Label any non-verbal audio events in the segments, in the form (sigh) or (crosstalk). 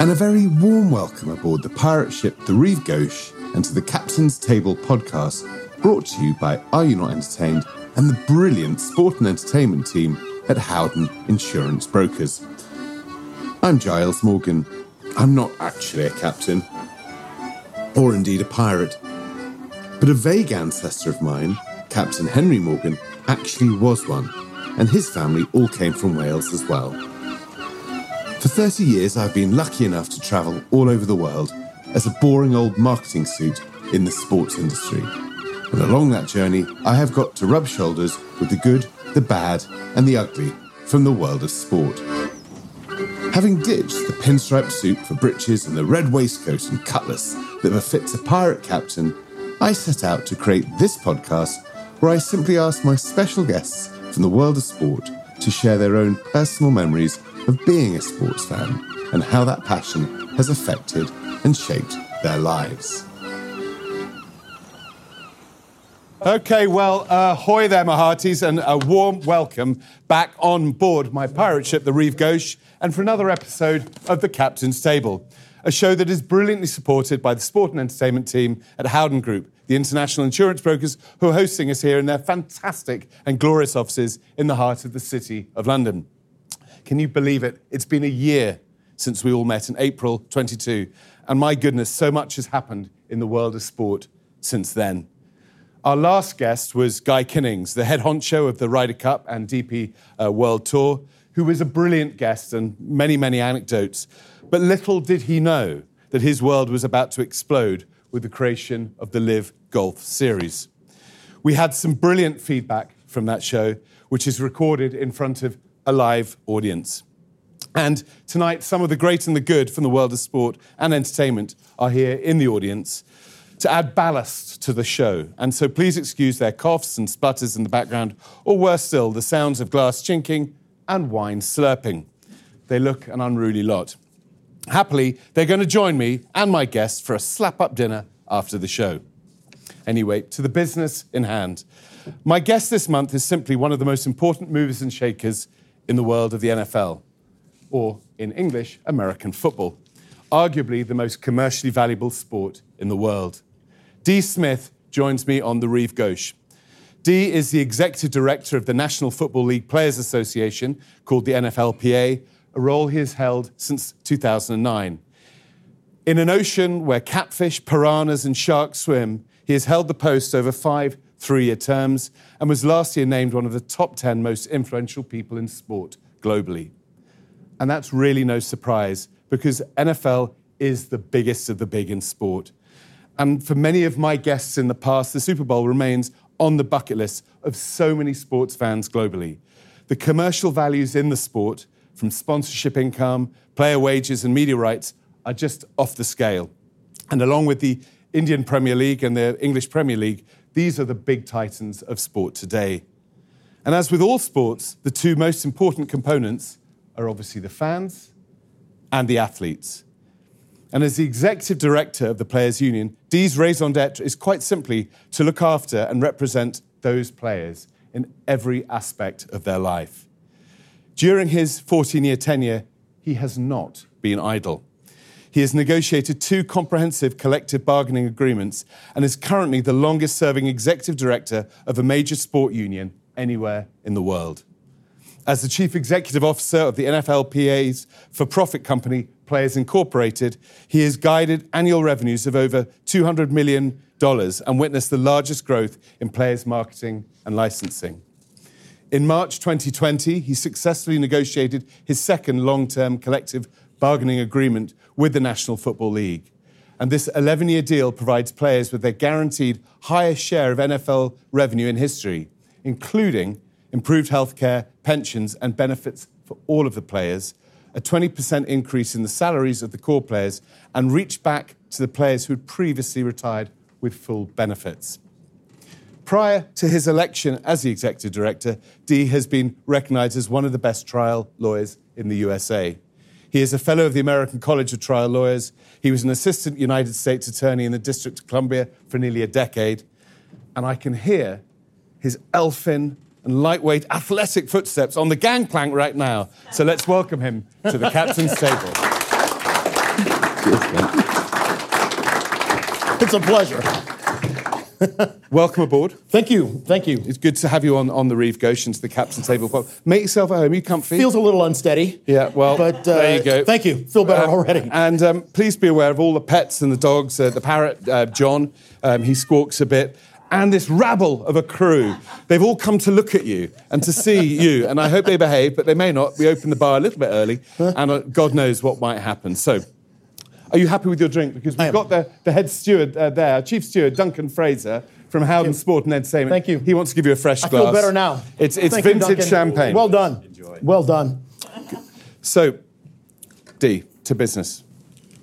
And a very warm welcome aboard the pirate ship the Rive Gauche and to the Captain's Table podcast, brought to you by Are You Not Entertained and the brilliant sport and entertainment team at Howden Insurance Brokers. I'm Giles Morgan. I'm not actually a captain, or indeed a pirate, but a vague ancestor of mine, Captain Henry Morgan, actually was one, and his family all came from Wales as well. For 30 years, I've been lucky enough to travel all over the world as a boring old marketing suit in the sports industry. And along that journey, I have got to rub shoulders with the good, the bad, and the ugly from the world of sport. Having ditched the pinstripe suit for breeches and the red waistcoat and cutlass that befits a pirate captain, I set out to create this podcast where I simply ask my special guests from the world of sport to share their own personal memories of being a sports fan and how that passion has affected and shaped their lives. Okay, well, uh, hoy there, my hearties, and a warm welcome back on board my pirate ship, the Rive Gauche, and for another episode of The Captain's Table, a show that is brilliantly supported by the sport and entertainment team at Howden Group, the international insurance brokers who are hosting us here in their fantastic and glorious offices in the heart of the city of London. Can you believe it? It's been a year since we all met in April 22. And my goodness, so much has happened in the world of sport since then. Our last guest was Guy Kinnings, the head honcho of the Ryder Cup and DP uh, World Tour, who was a brilliant guest and many, many anecdotes. But little did he know that his world was about to explode with the creation of the LIV Golf Series. We had some brilliant feedback from that show, which is recorded in front of a live audience. And tonight, some of the great and the good from the world of sport and entertainment are here in the audience to add ballast to the show. And so please excuse their coughs and sputters in the background, or worse still, the sounds of glass chinking and wine slurping. They look an unruly lot. Happily, they're going to join me and my guests for a slap up dinner after the show. Anyway, to the business in hand. My guest this month is simply one of the most important movers and shakers in the world of the NFL, or in English, American football, arguably the most commercially valuable sport in the world. Dee Smith joins me on the Rive Gauche. Dee is the executive director of the National Football League Players Association, called the NFLPA, a role he has held since 2009. In an ocean where catfish, piranhas, and sharks swim, he has held the post over five three year terms and was last year named one of the top 10 most influential people in sport globally. And that's really no surprise because NFL is the biggest of the big in sport. And for many of my guests in the past, the Super Bowl remains on the bucket list of so many sports fans globally. The commercial values in the sport, from sponsorship income, player wages, and media rights, are just off the scale. And along with the Indian Premier League and the English Premier League, these are the big titans of sport today. And as with all sports, the two most important components are obviously the fans and the athletes. And as the executive director of the Players Union, Dee's raison d'etre is quite simply to look after and represent those players in every aspect of their life. During his 14 year tenure, he has not been idle. He has negotiated two comprehensive collective bargaining agreements and is currently the longest serving executive director of a major sport union anywhere in the world. As the chief executive officer of the NFLPA's for profit company, Players Incorporated, he has guided annual revenues of over $200 million and witnessed the largest growth in players' marketing and licensing. In March 2020, he successfully negotiated his second long term collective bargaining agreement with the National Football League. And this 11 year deal provides players with their guaranteed highest share of NFL revenue in history, including improved healthcare, pensions, and benefits for all of the players, a 20% increase in the salaries of the core players, and reach back to the players who had previously retired with full benefits. Prior to his election as the executive director, Dee has been recognized as one of the best trial lawyers in the USA. He is a fellow of the American College of Trial Lawyers. He was an assistant United States attorney in the District of Columbia for nearly a decade. And I can hear his elfin and lightweight athletic footsteps on the gangplank right now. So let's welcome him to the captain's (laughs) table. It's a pleasure. (laughs) Welcome aboard. Thank you. Thank you. It's good to have you on, on the Reeve Goshens, the captain's table. Well, Make yourself at home. You comfy? Feels a little unsteady. Yeah, well, but uh, there you go. Thank you. Feel better Uh, already. And um, please be aware of all the pets and the dogs. Uh, the parrot, uh, John, um, he squawks a bit. And this rabble of a crew. They've all come to look at you and to see (laughs) you. And I hope they behave, but they may not. We open the bar a little bit early, and uh, God knows what might happen. So, are you happy with your drink? Because we've got the, the head steward uh, there, chief steward, Duncan Fraser. From Howden Sport and Entertainment. Thank you. He wants to give you a fresh I glass. feel better now. It's, it's Thank you, vintage Duncan. champagne. Well done. Enjoy. Well done. So, D, to business.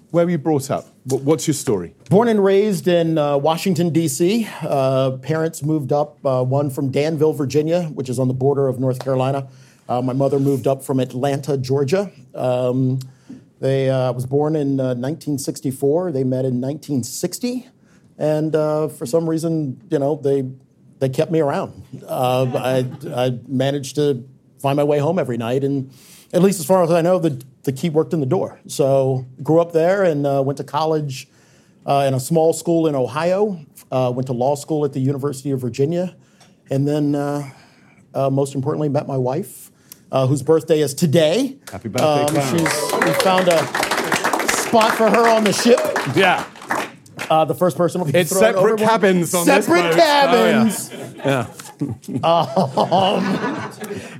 Where were you brought up? Wh- What's your story? Born and raised in uh, Washington, D.C. Uh, parents moved up, uh, one from Danville, Virginia, which is on the border of North Carolina. Uh, my mother moved up from Atlanta, Georgia. Um, they uh, was born in uh, 1964. They met in 1960, and uh, for some reason, you know, they they kept me around. Uh, I, I managed to find my way home every night, and at least as far as I know, the the key worked in the door. So grew up there and uh, went to college uh, in a small school in Ohio. Uh, went to law school at the University of Virginia, and then uh, uh, most importantly, met my wife, uh, whose birthday is today. Happy birthday, Clara. We found a spot for her on the ship. Yeah. Uh, the first person will be It's thrown separate overboard. cabins on this separate boat. Oh, cabins. Yeah.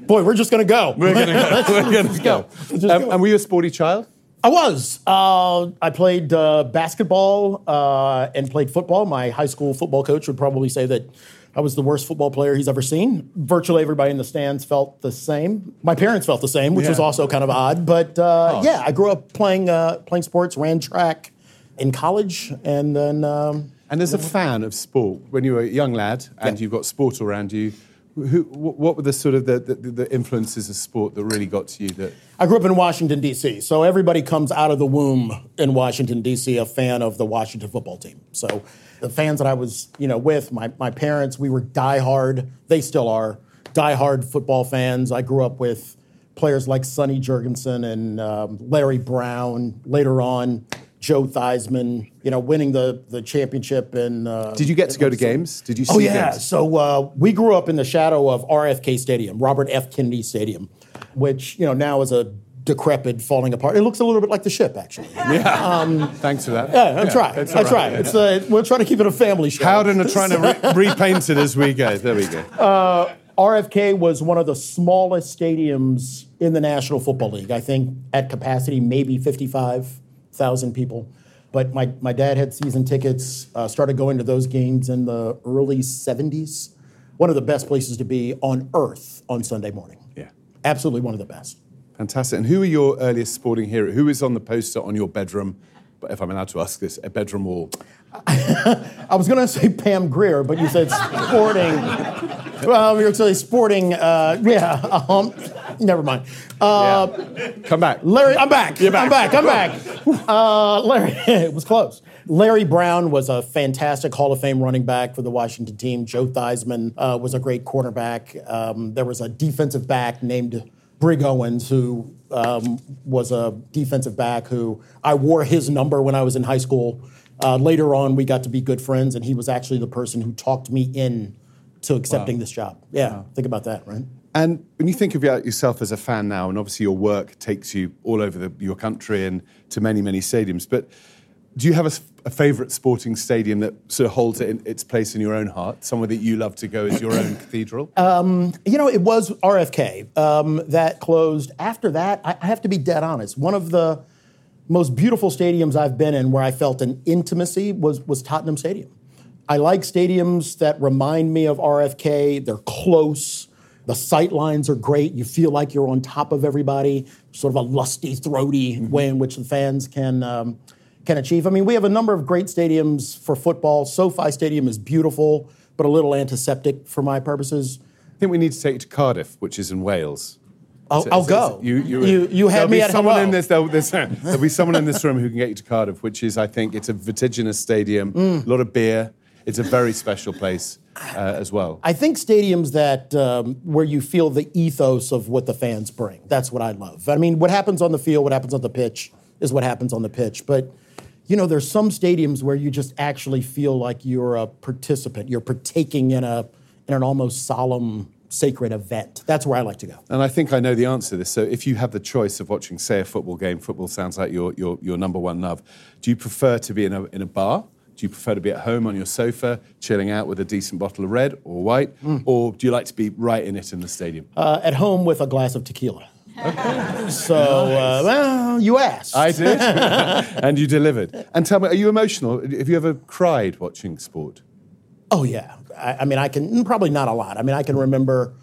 Boy, we're just gonna go. We're going to go. (laughs) We're going to go. Just Um, go. and were you a sporty child? I was. Uh, I played uh, basketball uh, and played football. My high school football coach would probably say that I was the worst football player he's ever seen. Virtually everybody in the stands felt the same. My parents felt the same, which was also kind of odd. But uh, yeah, I grew up playing uh, playing sports, ran track in college, and then um, And as a fan of sport, when you were a young lad and Yeah. you've got sport around you, who, what were the sort of the, the, the influences of sport that really got to you? That I grew up in Washington D.C., so everybody comes out of the womb in Washington D.C. a fan of the Washington football team. So the fans that I was, you know, with my my parents, we were diehard. They still are diehard football fans. I grew up with players like Sonny Jurgensen and um, Larry Brown. Later on, Joe Theismann. You know, winning the the championship. And uh, did you get to go to games? Did you see Oh yeah. games? So uh, we grew up in the shadow of RFK Stadium, Robert F. Kennedy Stadium, which you know now is a decrepit, falling apart. It looks a little bit like the ship, actually. (laughs) Yeah. Thanks for that. Yeah, I'm trying. it's I all try. right. It's uh, we're trying to keep it a family show. Howden are trying to re- (laughs) repaint it as we go. There we go. RFK was one of the smallest stadiums in the National Football League. I think at capacity, maybe 55,000 people. But my, my dad had season tickets, uh, started going to those games in the early 70s. One of the best places to be on earth on Sunday morning. Yeah. Absolutely one of the best. Fantastic. And who are your earliest sporting hero? Who is on the poster on your bedroom? But if I'm allowed to ask this, a bedroom wall. (laughs) I was going to say Pam Grier, but you said sporting. (laughs) well, you're saying sporting. Uh, yeah. Um, never mind. Uh, Come back. Larry, I'm back. You're back. I'm back. I'm back. (laughs) Uh, Larry, (laughs) it was close. Larry Brown was a fantastic Hall of Fame running back for the Washington team. Joe Theismann uh, was a great quarterback. Um, there was a defensive back named Brig Owens who um, was a defensive back who I wore his number when I was in high school. Uh, later on, we got to be good friends, and he was actually the person who talked me in to accepting this job. Yeah, think about that, right? And when you think of yourself as a fan now, and obviously your work takes you all over the, your country and to many, many stadiums, but do you have a favourite sporting stadium that sort of holds it its place in your own heart? Somewhere that you love to go as your own cathedral? You know, it was RFK um, that closed. After that, I, I have to be dead honest. One of the most beautiful stadiums I've been in where I felt an intimacy was, was Tottenham Stadium. I like stadiums that remind me of RFK. They're close. The sight lines are great. You feel like you're on top of everybody. Sort of a lusty, throaty way in which the fans can um, can achieve. I mean, we have a number of great stadiums for football. SoFi Stadium is beautiful, but a little antiseptic for my purposes. I think we need to take you to Cardiff, which is in Wales. I'll, So- I'll so- go. so You, you, you, you had me at someone hello. in this. There'll, (laughs) there'll be someone in this room who can get you to Cardiff, which is, I think, it's a vertiginous stadium, Mm. a lot of beer. It's a very special place uh, as well. I think stadiums that um, where you feel the ethos of what the fans bring. That's what I love. I mean, what happens on the field, what happens on the pitch, is what happens on the pitch. But you know, there's some stadiums where you just actually feel like you're a participant. You're partaking in a in an almost solemn, sacred event. That's where I like to go. And I think I know the answer to this. So, if you have the choice of watching, say, a football game, football sounds like your, your, your number one love. Do you prefer to be in a, in a bar? Do you prefer to be at home on your sofa, chilling out with a decent bottle of red or white? Or do you like to be right in it in the stadium? Uh, at home with a glass of tequila. (laughs) So, uh, well, you asked. I did. (laughs) (laughs) and you delivered. And tell me, are you emotional? Have you ever cried watching sport? Oh yeah, I, I mean, I can probably not a lot. I mean, I can remember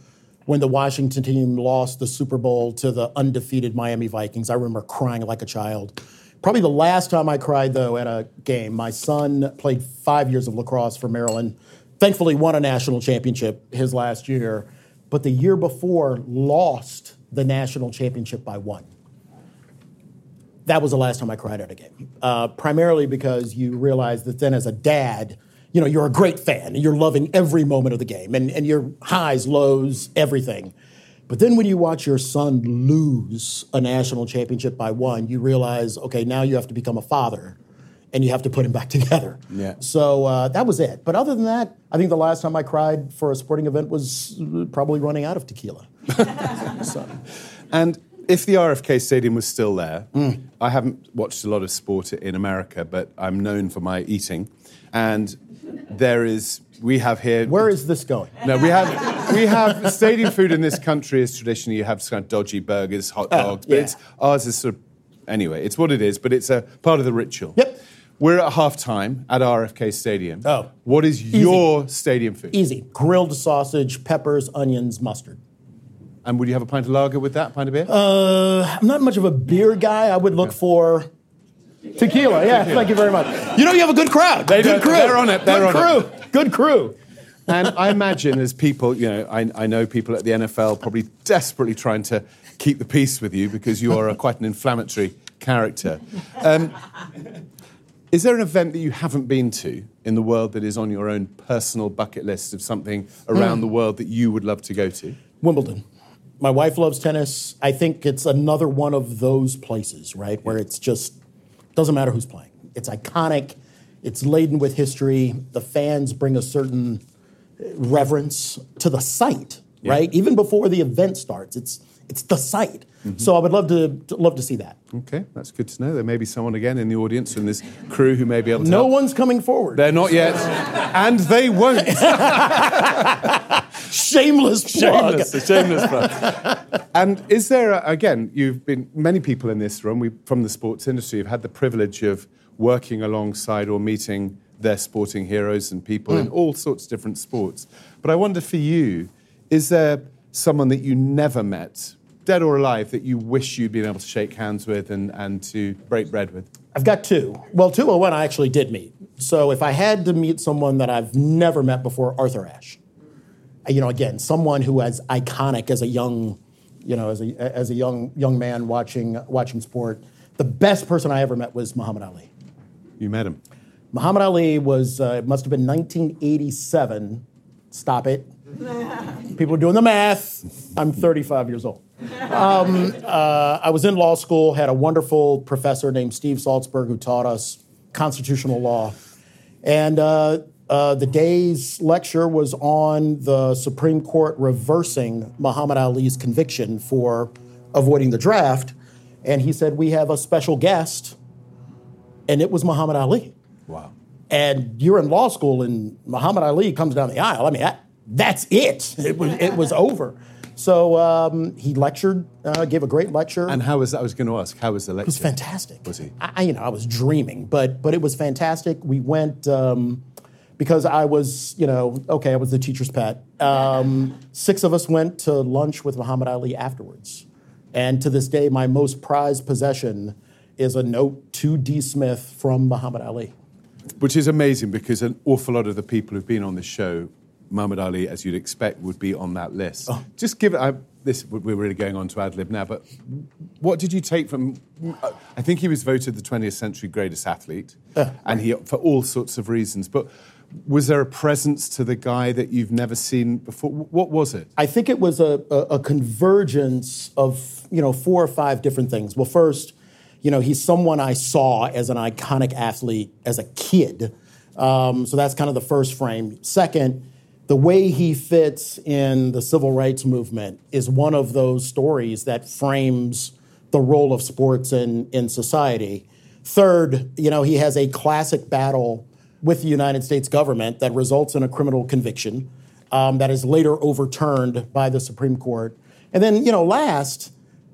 when the Washington team lost the Super Bowl to the undefeated Miami Vikings. I remember crying like a child. Probably the last time I cried though at a game. My son played five years of lacrosse for Maryland. Thankfully, won a national championship his last year, but the year before lost the national championship by one that was the last time I cried at a game. Uh, primarily because you realize that then as a dad, you know, you're a great fan and you're loving every moment of the game and, and your highs, lows, everything. But then when you watch your son lose a national championship by one, you realize, okay, now you have to become a father and you have to put him back (laughs) together. Yeah. So uh, that was it. But other than that, I think the last time I cried for a sporting event was uh, probably running out of tequila. (laughs) so. And if the RFK Stadium was still there, I haven't watched a lot of sport in America, but I'm known for my eating. And there is, we have here. Where is this going? No, we have we have stadium food in this country is traditionally you have kind of dodgy burgers, hot dogs, but yeah. it's ours is sort of anyway. It's what it is, but it's a part of the ritual. Yep. We're at halftime at RFK Stadium. Oh. What is your stadium food? Easy. Grilled sausage, peppers, onions, mustard. And would you have a pint of lager with that pint of beer? Uh, I'm not much of a beer guy. I would look for tequila. Yeah, thank you very much. You know, you have a good crowd. They good crew. they're on it, they're good on crew. Good crew. and I imagine as people, you know, I, I know people at the NFL probably desperately trying to keep the peace with you because you are a, quite an inflammatory character. Um, is there an event that you haven't been to in the world that is on your own personal bucket list of something around the world that you would love to go to? Wimbledon. My wife loves tennis. I think it's another one of those places, right, where it's just doesn't matter who's playing. It's iconic. It's laden with history. The fans bring a certain reverence to the site, right? Even before the event starts, it's it's the site. Mm-hmm. So I would love to, to love to see that. Okay, that's good to know. There may be someone again in the audience in this crew who may be able to. No help. one's coming forward. They're not yet, (laughs) and they won't. (laughs) shameless plug. Shameless, a shameless plug. (laughs) and is there, a, again, you've been, many people in this room we, from the sports industry have had the privilege of working alongside or meeting their sporting heroes and people in hmm. all sorts of different sports. But I wonder for you, is there someone that you never met, dead or alive, that you wish you'd been able to shake hands with and, and to break bread with? I've got two. Well, two or one I actually did meet. So if I had to meet someone that I've never met before, Arthur Ashe. You know, again, someone who was iconic as a young, you know, as a as a young young man watching watching sport. The best person I ever met was Muhammad Ali. You met him. Muhammad Ali was uh, it must have been 1987. Stop it. People are doing the math. I'm 35 years old. Um, uh, I was in law school, had a wonderful professor named Steve Saltzburg who taught us constitutional law. And uh, uh, the day's lecture was on the Supreme Court reversing Muhammad Ali's conviction for avoiding the draft. And he said, We have a special guest, and it was Muhammad Ali Wow. and you're in law school and Muhammad Ali comes down the aisle. I mean, that, that's it. It was, it was (laughs) over. So um, he lectured, uh, gave a great lecture. And how was that? I was going to ask, how was the lecture? it was fantastic. Was he? I, I- you know, I was dreaming, but but it was fantastic. We went um, because I was, you know, okay, I was the teacher's pet. Um, six of us went to lunch with Muhammad Ali afterwards, and to this day, my most prized possession is a note to D. Smith from Muhammad Ali. Which is amazing because an awful lot of the people who've been on this show, Muhammad Ali, as you'd expect, would be on that list. Oh. Just give it. I, this we're really going on to ad lib now, but what did you take from? I think he was voted the 20th century greatest athlete, and he for all sorts of reasons. But was there a presence to the guy that you've never seen before? What was it? I think it was a, a, a convergence of you know four or five different things. Well, first, you know, he's someone I saw as an iconic athlete as a kid, um, so that's kind of the first frame. Second, the way he fits in the civil rights movement is one of those stories that frames the role of sports in in society. Third, you know, he has a classic battle with the United States government that results in a criminal conviction um, that is later overturned by the Supreme Court. And then, you know, last,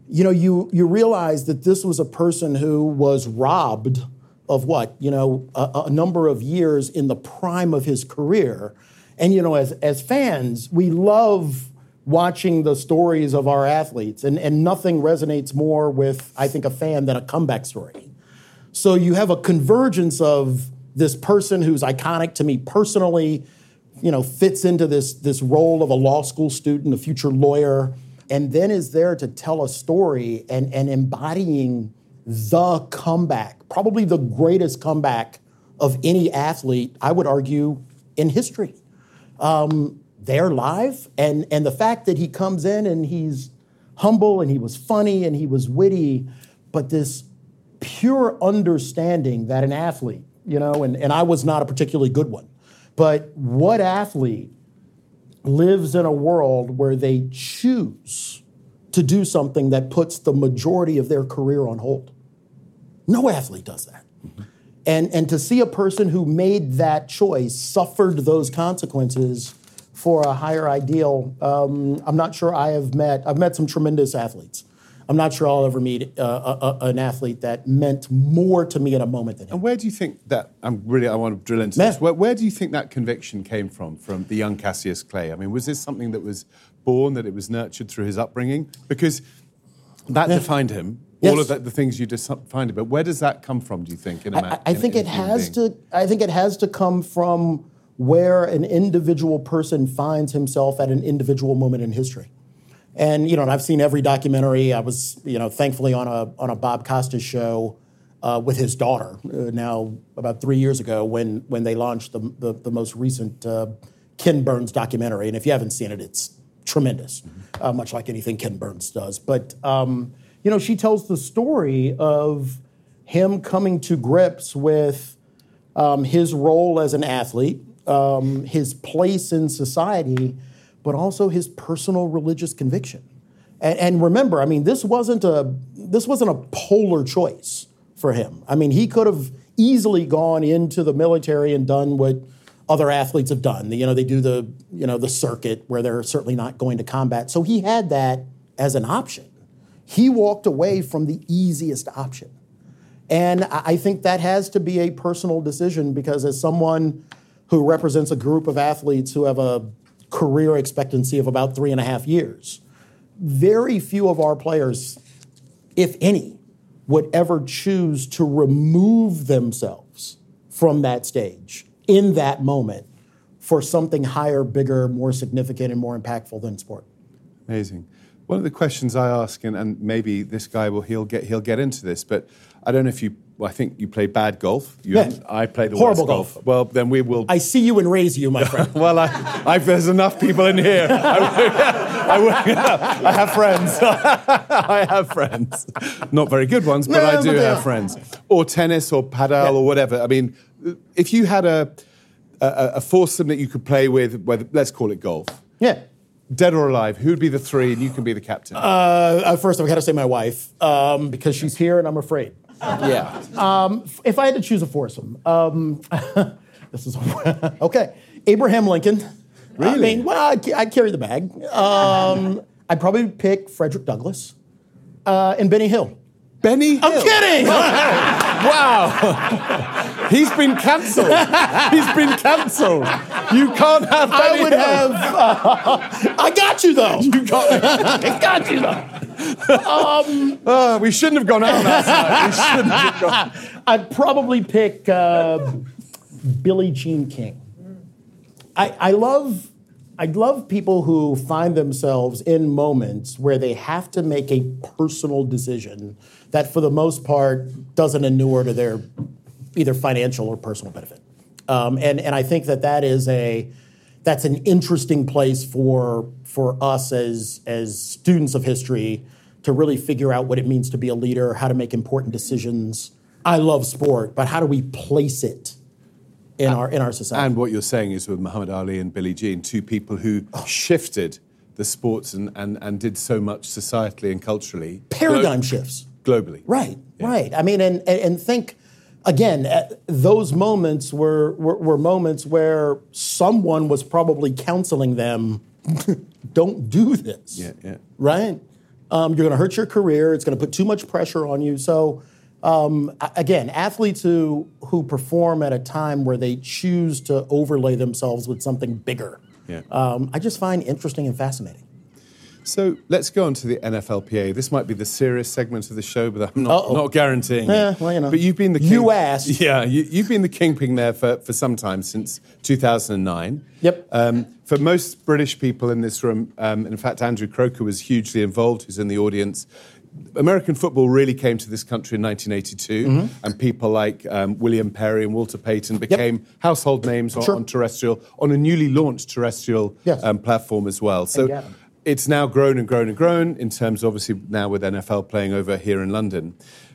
you know, you you realize that this was a person who was robbed of what, you know, a, a number of years in the prime of his career. And you know, as as fans, we love watching the stories of our athletes, and, and nothing resonates more with, I think, a fan than a comeback story. So you have a convergence of this person who's iconic to me personally, you know, fits into this, this role of a law school student, a future lawyer, and then is there to tell a story and, and embodying the comeback, probably the greatest comeback of any athlete, I would argue, in history. Um, they're live, and, and the fact that he comes in and he's humble and he was funny and he was witty, but this pure understanding that an athlete, you know, and, and I was not a particularly good one, but what athlete lives in a world where they choose to do something that puts the majority of their career on hold? No athlete does that. And, and to see a person who made that choice, suffered those consequences for a higher ideal, um, I'm not sure I have met, I've met some tremendous athletes. I'm not sure I'll ever meet uh, a, a, an athlete that meant more to me in a moment than him. And where do you think that? I'm really. I want to drill into Man. this. Where, where do you think that conviction came from? From the young Cassius Clay? I mean, was this something that was born, that it was nurtured through his upbringing? Because that defined him. All of the, the things you defined him. But where does that come from? Do you think? In a man, I, I in- think in it has being? to. I think it has to come from where an individual person finds himself at an individual moment in history. And you know, and I've seen every documentary. I was, you know, thankfully on a on a Bob Costas show uh, with his daughter uh, now about three years ago when when they launched the the, the most recent uh, Ken Burns documentary. And if you haven't seen it, it's tremendous, uh, much like anything Ken Burns does. But um, you know, she tells the story of him coming to grips with um, his role as an athlete, um, his place in society, but also his personal religious conviction. And, and remember, I mean, this wasn't a this wasn't a polar choice for him. I mean, he could have easily gone into the military and done what other athletes have done. You know, they do the you know the circuit where they're certainly not going to combat. So he had that as an option. He walked away from the easiest option. And I I think that has to be a personal decision because, as someone who represents a group of athletes who have a career expectancy of about three and a half years, very few of our players, if any, would ever choose to remove themselves from that stage in that moment for something higher, bigger, more significant, and more impactful than sport. Amazing. One of the questions I ask, and, and maybe this guy will he'll get he'll get into this, but I don't know if you. Well, I think you play bad golf. You Yeah. I play the Horrible worst golf. Well, then we will. I see you and raise you, my (laughs) friend. well, I, I, there's enough people in here. I, (laughs) I, I have friends. (laughs) I have friends. Not very good ones, but No, I do they have friends. Or tennis, or paddle, or whatever. I mean, if you had a a, a foursome that you could play with, whether, let's call it golf, yeah. dead or alive, who would be the three, and you can be the captain? Uh, first, I've got to say my wife um, because she's here and I'm afraid. Yeah. If I had to choose a foursome, um, (laughs) this is (laughs) okay. Abraham Lincoln. I Really? mean, well, I'd, I'd carry the bag. Um, (laughs) I'd probably pick Frederick Douglass uh, and Benny Hill. Benny Hill. I'm kidding. Wow. He's been cancelled. He's been cancelled. You can't have Benny I would Hill. have. Uh, I got you though. You got, I got you though. Oh, we shouldn't have gone out last night. We shouldn't have gone. (laughs) I'd probably pick uh, Billie Jean King. I, I love I love people who find themselves in moments where they have to make a personal decision that, for the most part, doesn't inure to their either financial or personal benefit. Um, and and I think that that is a that's an interesting place for for us as as students of history to really figure out what it means to be a leader, how to make important decisions. I love sport, but how do we place it in our in our society? And what you're saying is with Muhammad Ali and Billie Jean, two people who shifted the sports and, and, and did so much societally and culturally. Paradigm glo- shifts. Globally. Right, right. I mean, and, and, and think again, uh, those moments were, were, were moments where someone was probably counseling them (laughs) don't do this. Yeah, yeah. Right? Um, you're going to hurt your career. It's going to put too much pressure on you. So, um, again, athletes who, who perform at a time where they choose to overlay themselves with something bigger, Yeah. um, I just find interesting and fascinating. So let's go on to the NFLPA. This might be the serious segment of the show, but I'm not, not guaranteeing. Yeah, well, you know. But you've been the You asked. (laughs) Yeah, you, you've been the kingpin there for, for some time since 2009. Yep. Um, for most British people in this room, um, in fact, Andrew Croker was hugely involved, who's in the audience. American football really came to this country in 1982, Mm-hmm. and people like um, William Perry and Walter Payton became household names on, Sure. on terrestrial, on a newly launched terrestrial Yes. um, platform as well. So. It's now grown and grown and grown in terms, obviously, now with NFL playing over here in London.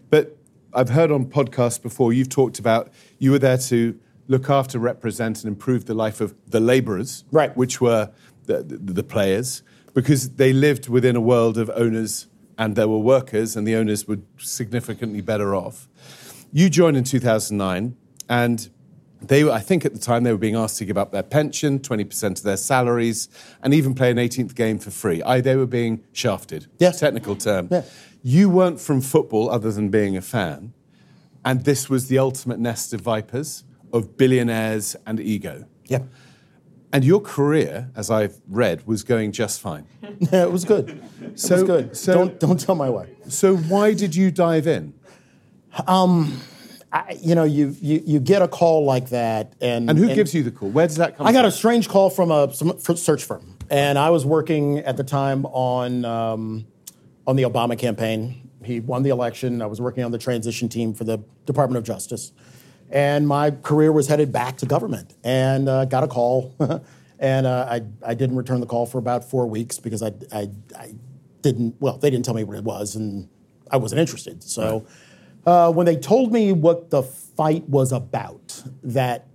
But I've heard on podcasts before you've talked about you were there to look after, represent, and improve the life of the labourers, Right. which were the, the, the players, because they lived within a world of owners and there were workers, and the owners were significantly better off. You joined in 2009, and they, were- I think at the time, they were being asked to give up their pension, 20% of their salaries, and even play an 18th game for free. I, they were being shafted. Yeah. Technical term. Yeah. You weren't from football other than being a fan, and this was the ultimate nest of vipers, of billionaires and ego. Yeah. And your career, as I've read, was going just fine. (laughs) Yeah, it was good. it So- was good. so- don't don't tell my wife. So why did you dive in? Um, I, you know, you, you you get a call like that, and And who gives you the call? Where does that come I got from? a strange call from a some, search firm, and I was working at the time on um, on the Obama campaign. He won the election. I was working on the transition team for the Department of Justice, and my career was headed back to government. And uh, got a call, (laughs) and uh, I I didn't return the call for about four weeks because I I, I didn't well they didn't tell me what it was, and I wasn't interested. So. Uh, when they told me what the fight was about, that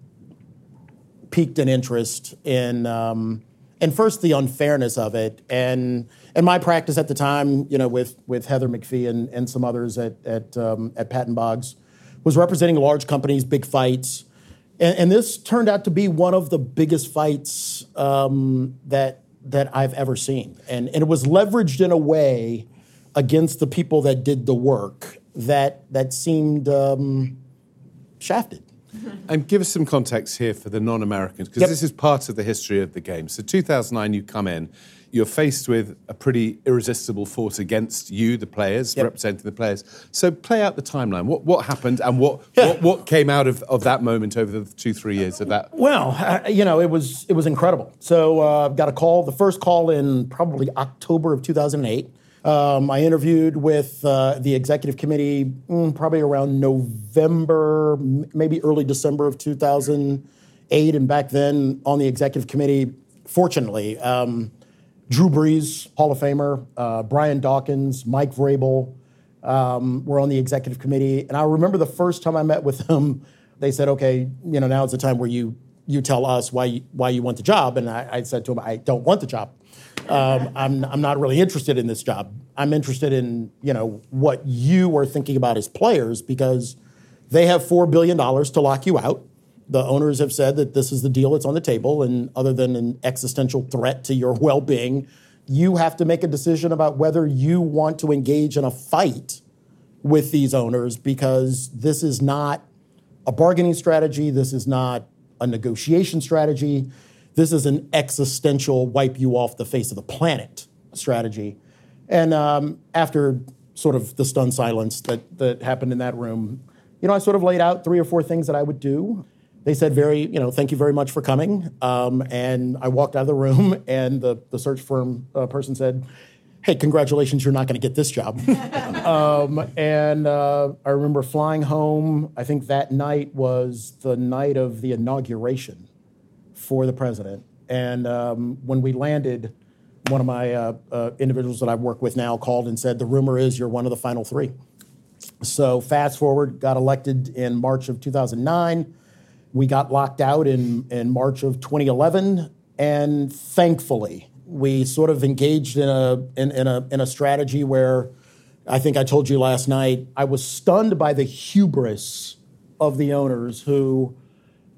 piqued an interest in um, and first the unfairness of it. And and my practice at the time you know with with Heather McPhee and, and some others at at um, at Patton Boggs was representing large companies big fights. And, and this turned out to be one of the biggest fights um, that that I've ever seen. And and it was leveraged in a way against the people that did the work that that seemed um, shafted (laughs) And give us some context here for the non-Americans, because Yep. this is part of the history of the game. So 2009, you come in, you're faced with a pretty irresistible force against you, the players, Yep. representing the players. So play out the timeline. What, what happened and what, what, what came out of, of that moment over the two, three years of that? Well, uh, you know, it was it was incredible. So uh, I've got a call, the first call in probably October of 2008. Um, I interviewed with uh, the executive committee mm, probably around November, maybe early December of 2008, and back then on the executive committee, fortunately, um, Drew Brees, Hall of Famer, uh, Brian Dawkins, Mike Vrabel um, were on the executive committee. And I remember the first time I met with them, they said, "Okay, you know, now is the time where you you tell us why you, why you want the job." And I, I said to them, "I don't want the job. Um, I'm I'm not really interested in this job. I'm interested in you know what you are thinking about as players because they have four billion dollars to lock you out." The owners have said that this is the deal that's on the table, and other than an existential threat to your (laughs) well being, you have to make a decision about whether you want to engage in a fight with these owners because this is not a bargaining strategy, this is not a negotiation strategy, this is an existential wipe you off the face of the planet strategy. And um, after sort of the stunned silence that, that happened in that room, you know, I sort of laid out three or four things that I would do. They said, very, you know, thank you very much for coming. Um, and I walked out of the room, (laughs) and the, the search firm uh, person said, hey, congratulations, you're not going to get this job. (laughs) um, and uh, I remember flying home. I think that night was the night of the inauguration for the president. And um, when we landed, one of my uh, uh, individuals that I work with now called and said, the rumor is you're one of the final three. So fast forward, got elected in March of 2009. We got locked out in, in March of 2011. And thankfully, we sort of engaged in a in, in, a in a strategy where I think I told you last night I was stunned by the hubris of the owners who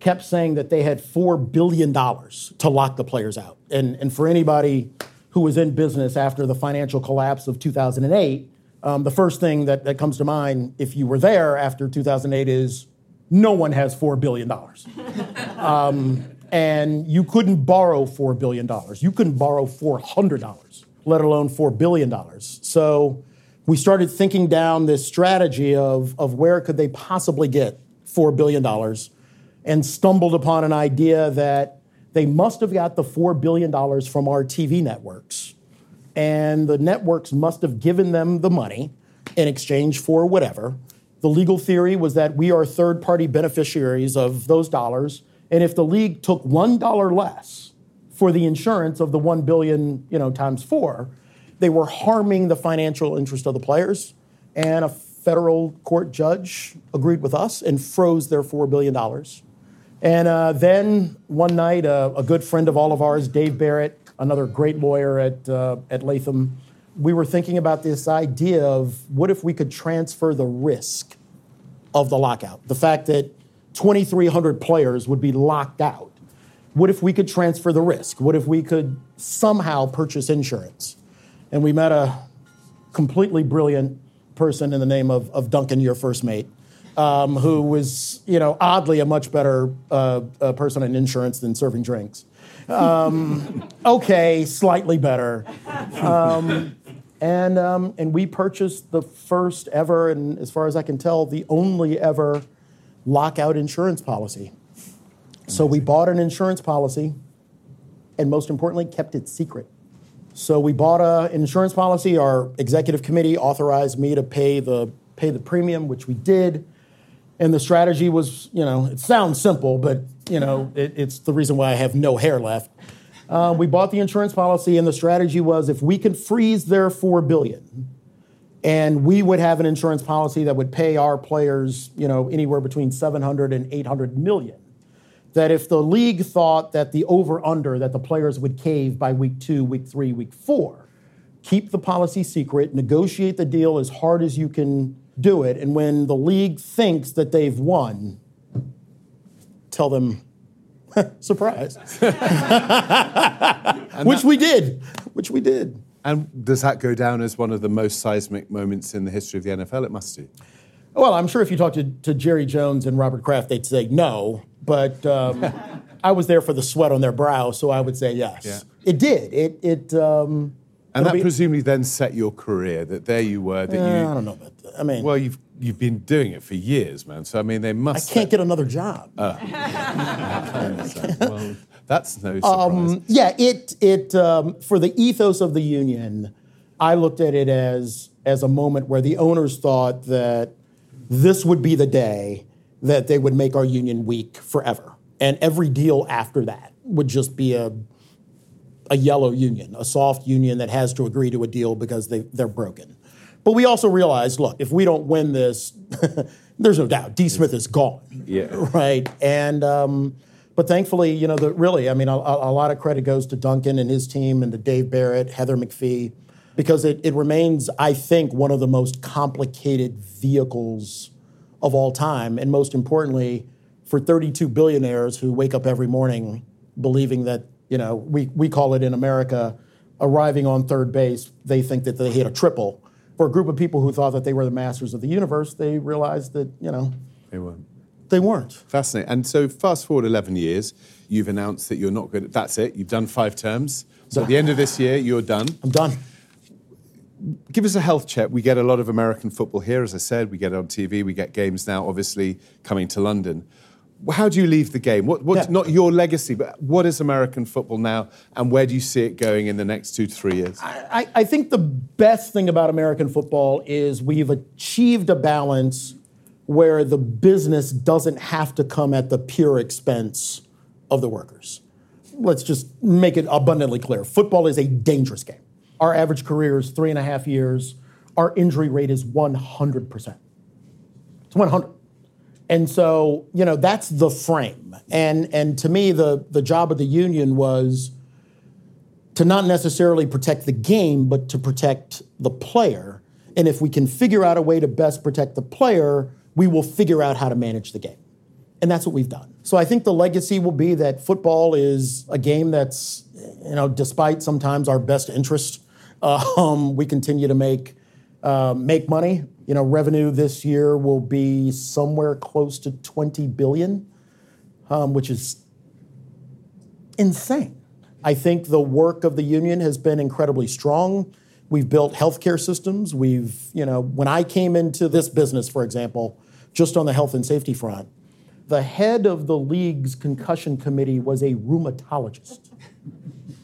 kept saying that they had four billion dollars to lock the players out. And and for anybody who was in business after the financial collapse of 2008, um, the first thing that, that comes to mind if you were there after 2008 is no one has four billion dollars. (laughs) um, and you couldn't borrow $4 billion. You couldn't borrow $400, let alone $4 billion. So we started thinking down this strategy of, of where could they possibly get $4 billion and stumbled upon an idea that they must have got the $4 billion from our TV networks. And the networks must have given them the money in exchange for whatever. The legal theory was that we are third party beneficiaries of those dollars and if the league took $1 less for the insurance of the 1 billion, you know, times 4, they were harming the financial interest of the players. And a federal court judge agreed with us and froze their $4 billion. And uh, then one night, uh, a good friend of all of ours, Dave Barrett, another great lawyer at, uh, at Latham, we were thinking about this idea of what if we could transfer the risk of the lockout? The fact that 2,300 players would be locked out. What if we could transfer the risk? What if we could somehow purchase insurance? And we met a completely brilliant person in the name of, of Duncan, your first mate, um, who was, you know, oddly a much better uh, uh, person in insurance than serving drinks. Um, (laughs) okay, slightly better. Um, and, um, and we purchased the first ever, and as far as I can tell, the only ever lockout insurance policy. So we bought an insurance policy and most importantly, kept it secret. So we bought an insurance policy. Our executive committee authorized me to pay the, pay the premium, which we did. And the strategy was, you know, it sounds simple, but, you know, it, it's the reason why I have no hair left. Uh, we bought the insurance policy, and the strategy was if we can freeze their four billion, and we would have an insurance policy that would pay our players, you know, anywhere between 700 and 800 million. That if the league thought that the over under that the players would cave by week two, week three, week four, keep the policy secret, negotiate the deal as hard as you can do it, and when the league thinks that they've won, tell them, (laughs) surprise. (laughs) which we did, which we did. And does that go down as one of the most seismic moments in the history of the NFL? It must do. Well, I'm sure if you talk to, to Jerry Jones and Robert Kraft, they'd say no. But um, (laughs) I was there for the sweat on their brow, so I would say yes. Yeah. It did. It it. Um, and that be, presumably then set your career. That there you were. That uh, you. I don't know that. I mean, well, you've you've been doing it for years, man. So I mean, they must. I can't get another job. Uh, (laughs) well, that's no surprise. Um, yeah, it it um, for the ethos of the union, I looked at it as as a moment where the owners thought that this would be the day that they would make our union weak forever, and every deal after that would just be a a yellow union, a soft union that has to agree to a deal because they they're broken. But we also realized, look, if we don't win this, (laughs) there's no doubt D. Smith is gone. Yeah. (laughs) Right. And um, but thankfully, you know, the, really, I mean, a, a, lot of credit goes to Duncan and his team and to Dave Barrett, Heather McPhee, because it, it remains, I think, one of the most complicated vehicles of all time. And most importantly, for 32 billionaires who wake up every morning believing that, you know, we, we call it in America arriving on third base, they think that they hit a triple. For a group of people who thought that they were the masters of the universe, they realized that, you know, they weren't. They weren't. Fascinating. And so, fast forward 11 years, you've announced that you're not good. That's it. You've done five terms. So, at the end of this year, you're done. I'm done. give us a health check. We get a lot of American football here, as I said. We get it on TV. We get games now, obviously coming to London. How do you leave the game? What, what, Yeah. Not your legacy, but what is American football now, and where do you see it going in the next two to three years? I, I think the best thing about American football is we've achieved a balance where the business doesn't have to come at the pure expense of the workers. Let's just make it abundantly clear football is a dangerous game. Our average career is three and a half years, our injury rate is 100%. It's 100. And so, you know, that's the frame. And and to me, the the job of the union was to not necessarily protect the game, but to protect the player. And if we can figure out a way to best protect the player, we will figure out how to manage the game. And that's what we've done. So I think the legacy will be that football is a game that's, you know, despite sometimes our best interest, (laughs) um, we continue to make uh, make money. You know, revenue this year will be somewhere close to 20 billion, um, which is insane. I think the work of the union has been incredibly strong. We've built healthcare systems. We've, you know, when I came into this business, for example, just on the health and safety front, the head of the league's concussion committee was a rheumatologist. (laughs)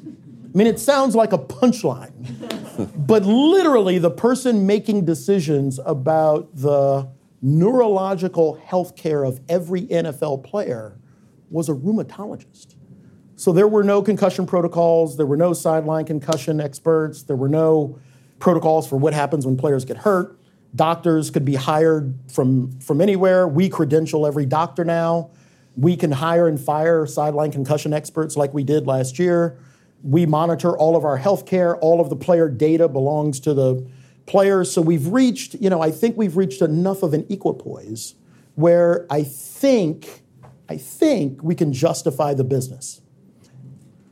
I mean, it sounds like a punchline, (laughs) but literally, the person making decisions about the neurological health care of every NFL player was a rheumatologist. So there were no concussion protocols, there were no sideline concussion experts, there were no protocols for what happens when players get hurt. Doctors could be hired from, from anywhere. We credential every doctor now. We can hire and fire sideline concussion experts like we did last year. We monitor all of our health care. All of the player data belongs to the players. So we've reached, you know, I think we've reached enough of an equipoise where I think, I think we can justify the business.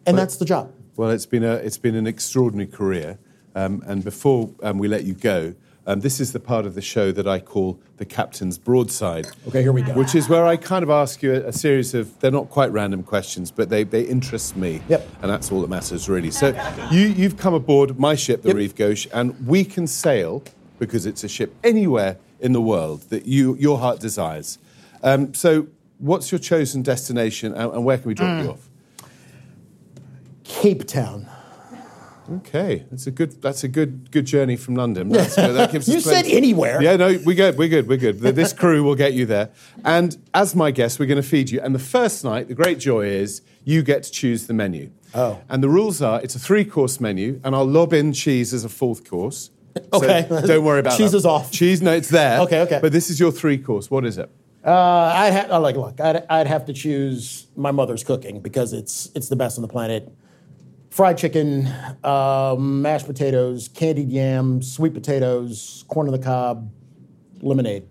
And that's the job. Well, it's been, a, it's been an extraordinary career. Um, and before um, we let you go, um, this is the part of the show that I call the captain's broadside. Okay, here we go. Which is where I kind of ask you a, a series of, they're not quite random questions, but they, they interest me. Yep. And that's all that matters, really. So you, you've come aboard my ship, the Yep. Rive Gauche, and we can sail, because it's a ship, anywhere in the world that you, your heart desires. Um, so what's your chosen destination, and, and where can we drop Mm. you off? Cape Town. Okay, that's a good. That's a good. Good journey from London. That's. That gives (laughs) us You said anywhere. Yeah, no, we're good. We're good. We're good. This crew will get you there. And as my guest, we're going to feed you. And the first night, the great joy is you get to choose the menu. Oh. And the rules are: it's a three-course menu, and I'll lob in cheese as a fourth course. So Okay. (laughs) don't worry about Cheese that. is off. Cheese, no, it's there. Okay, okay. But this is your three-course. What is it? Uh, I'd ha- like look, I'd, I'd have to choose my mother's cooking because it's it's the best on the planet. Fried chicken, um, mashed potatoes, candied yams, sweet potatoes, corn on the cob, lemonade,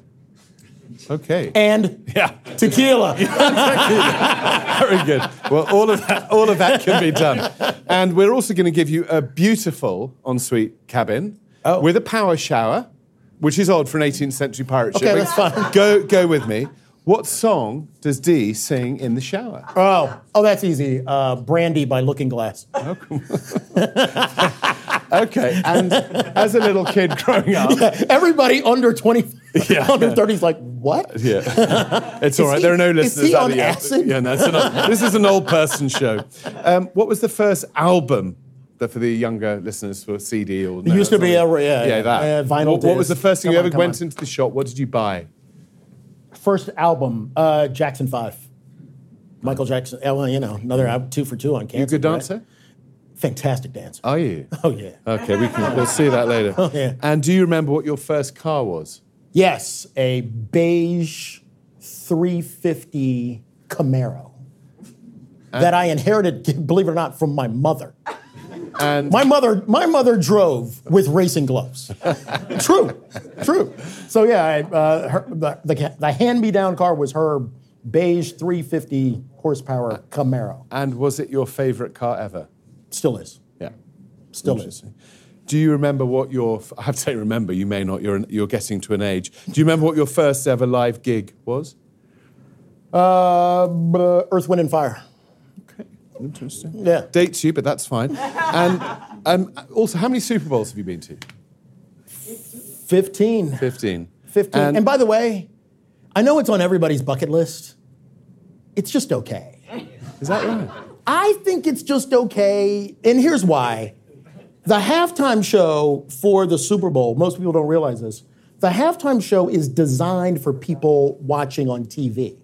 Okay. and yeah. tequila. (laughs) Very good. Well, all of that, all of that can be done. And we're also going to give you a beautiful ensuite cabin Oh. with a power shower, which is odd for an 18th century pirate ship. Okay, that's fine. Go, go with me. What song does Dee sing in the shower? oh, oh, that's easy. Uh, Brandy by Looking Glass. (laughs) Okay. And as a little kid growing up, Everybody under twenty, Yeah. under thirty is like, what? Yeah, it's all right. he- there are no is listeners he out on yet. acid? Yeah, no, an this is an old person show. Um, what was the first album that for the younger listeners for CD or? It used to be a- yeah, yeah, that uh, vinyl What, what was the first thing Come you on, ever went on. into the shop? What did you buy? First album, uh, Jackson Five. Michael Jackson. Well, you know, another al- two for two on cancer. You a good right? dancer? Fantastic dancer. Are you? Oh yeah. (laughs) Okay, we can. We'll see that later. (laughs) Oh, yeah. And do you remember what your first car was? Yes, a beige 350 Camaro that I inherited, (laughs) believe it or not, from my mother. And My mother, my mother drove with racing gloves. true, true. So yeah, I, uh, her, the, the, the hand-me-down car was her beige 350 horsepower Camaro. and was it your favorite car ever? Still is. Yeah. Still is. Do you remember what your? I have to say, remember. You may not. You're you're getting to an age. Do you remember what your first ever live gig was? Uh, Earth, Wind, and Fire. Interesting. Yeah. Dates you, but that's fine. And um, also, how many Super Bowls have you been to? 15. 15. 15. And- And, by the way, I know it's on everybody's bucket list. It's just okay. Is that right? I think it's just okay, and here's why. The halftime show for the Super Bowl, most people don't realize this, the halftime show is designed for people watching on TV.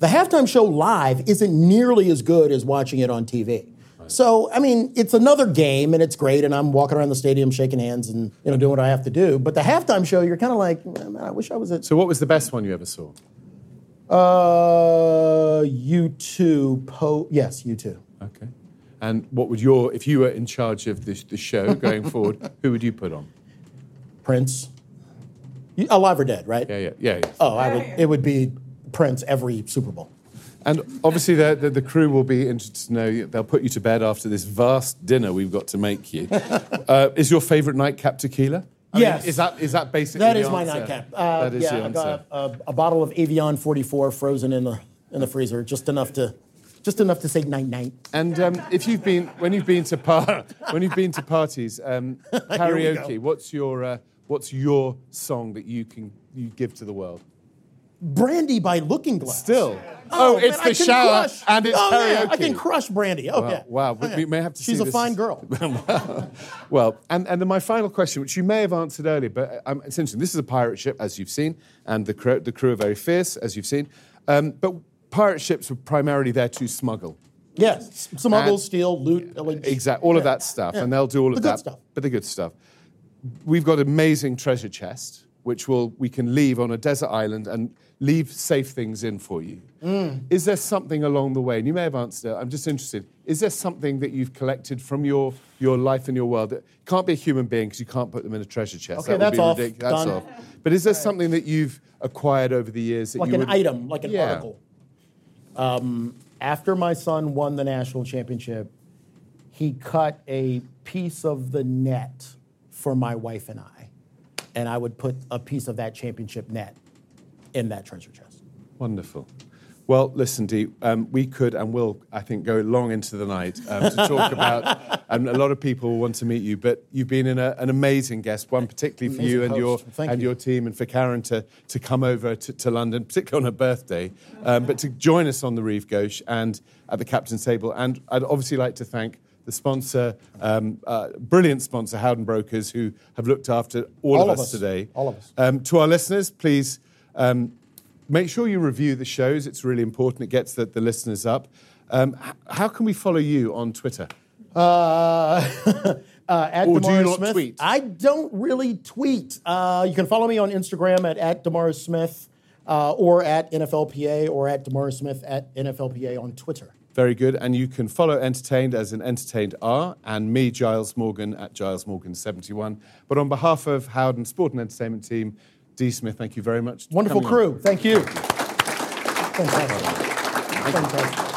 The halftime show live isn't nearly as good as watching it on TV. So, I mean, it's another game and it's great, and I'm walking around the stadium shaking hands and you know doing what I have to do. But the halftime show, you're kind of like, man, I wish I was at So, what was the best one you ever saw? uh, U2. Po- yes, U2. Okay. And what would your, if you were in charge of this, the show going (laughs) forward, who would you put on? Prince. You- Alive or dead, right? Yeah, yeah, yeah. yeah. Oh, I would. It would be Prince every Super Bowl. And obviously, the, the, the crew will be interested to know. They'll put you to bed after this vast dinner we've got to make you. (laughs) uh, is your favourite nightcap tequila? I mean, is that is that basically That is my nightcap. Uh, that is yeah, the I answer. got a, a bottle of Avion 44 frozen in the in the freezer, just enough to, just enough to say night night. And um, if you've been when you've been to par- (laughs) when you've been to parties, um, (laughs) karaoke. What's your uh, what's your song that you can you give to the world? Brandy by Looking Glass. Still. Oh, it's man, the shower crush- and it's oh, yeah, I can crush Brandy. Oh Wow, yeah. wow. We- Oh, yeah. we may have to She's a fine girl. (laughs) Well, and, and then my final question, which you may have answered earlier, but um, it's interesting. This is a pirate ship, as you've seen, and the crew, the crew are very fierce, as you've seen. Um, but pirate ships were primarily there to smuggle. yes, smuggle, And- steal, loot, pillage. Exactly, all of that stuff, Yeah. and they'll do all The of that. stuff. But the good stuff. We've got amazing treasure chest, which will we can leave on a desert island and leave safe things in for you. Mm. Is there something along the way, and you may have answered it, I'm just interested, is there something that you've collected from your, your life and your world that can't be a human being because you can't put them in a treasure chest? Okay, That would that's be off. ridic- That's Done. off. But is there something that you've acquired over the years that like an would, item, like an Yeah. article. Um, after my son won the national championship, he cut a piece of the net for my wife and I, and I would put a piece of that championship net in that treasure chest. Wonderful. Well, listen, Dee, um, we could and will, I think, go long into the night um, to talk about, (laughs) and a lot of people want to meet you, but you've been in a, an amazing guest, one particularly for you and your. Thank and you. your team, and for Karen to, to come over to, to London, particularly on her birthday, um, but to join us on the Rive Gauche and at the captain's table. And I'd obviously like to thank the sponsor, um, uh, brilliant sponsor, Howden Brokers, who have looked after all, All of us us. today. All of us. Um, to our listeners, please um, make sure you review the shows. It's really important. It gets the, the listeners up. Um, h- how can we follow you on Twitter? Uh, (laughs) uh, at Or do you not Smith. tweet? I don't really tweet. Uh, you can follow me on Instagram at, at Smith uh, or at NFLPA or at DeMaurice Smith at NFLPA on Twitter. Very good. And you can follow Entertained as an Entertained R and me, Giles Morgan, at Giles Morgan71. But on behalf of Howden Sport and Entertainment Team, D. Smith, thank you very much. Wonderful coming on. crew. Thank you. Fantastic. Fantastic.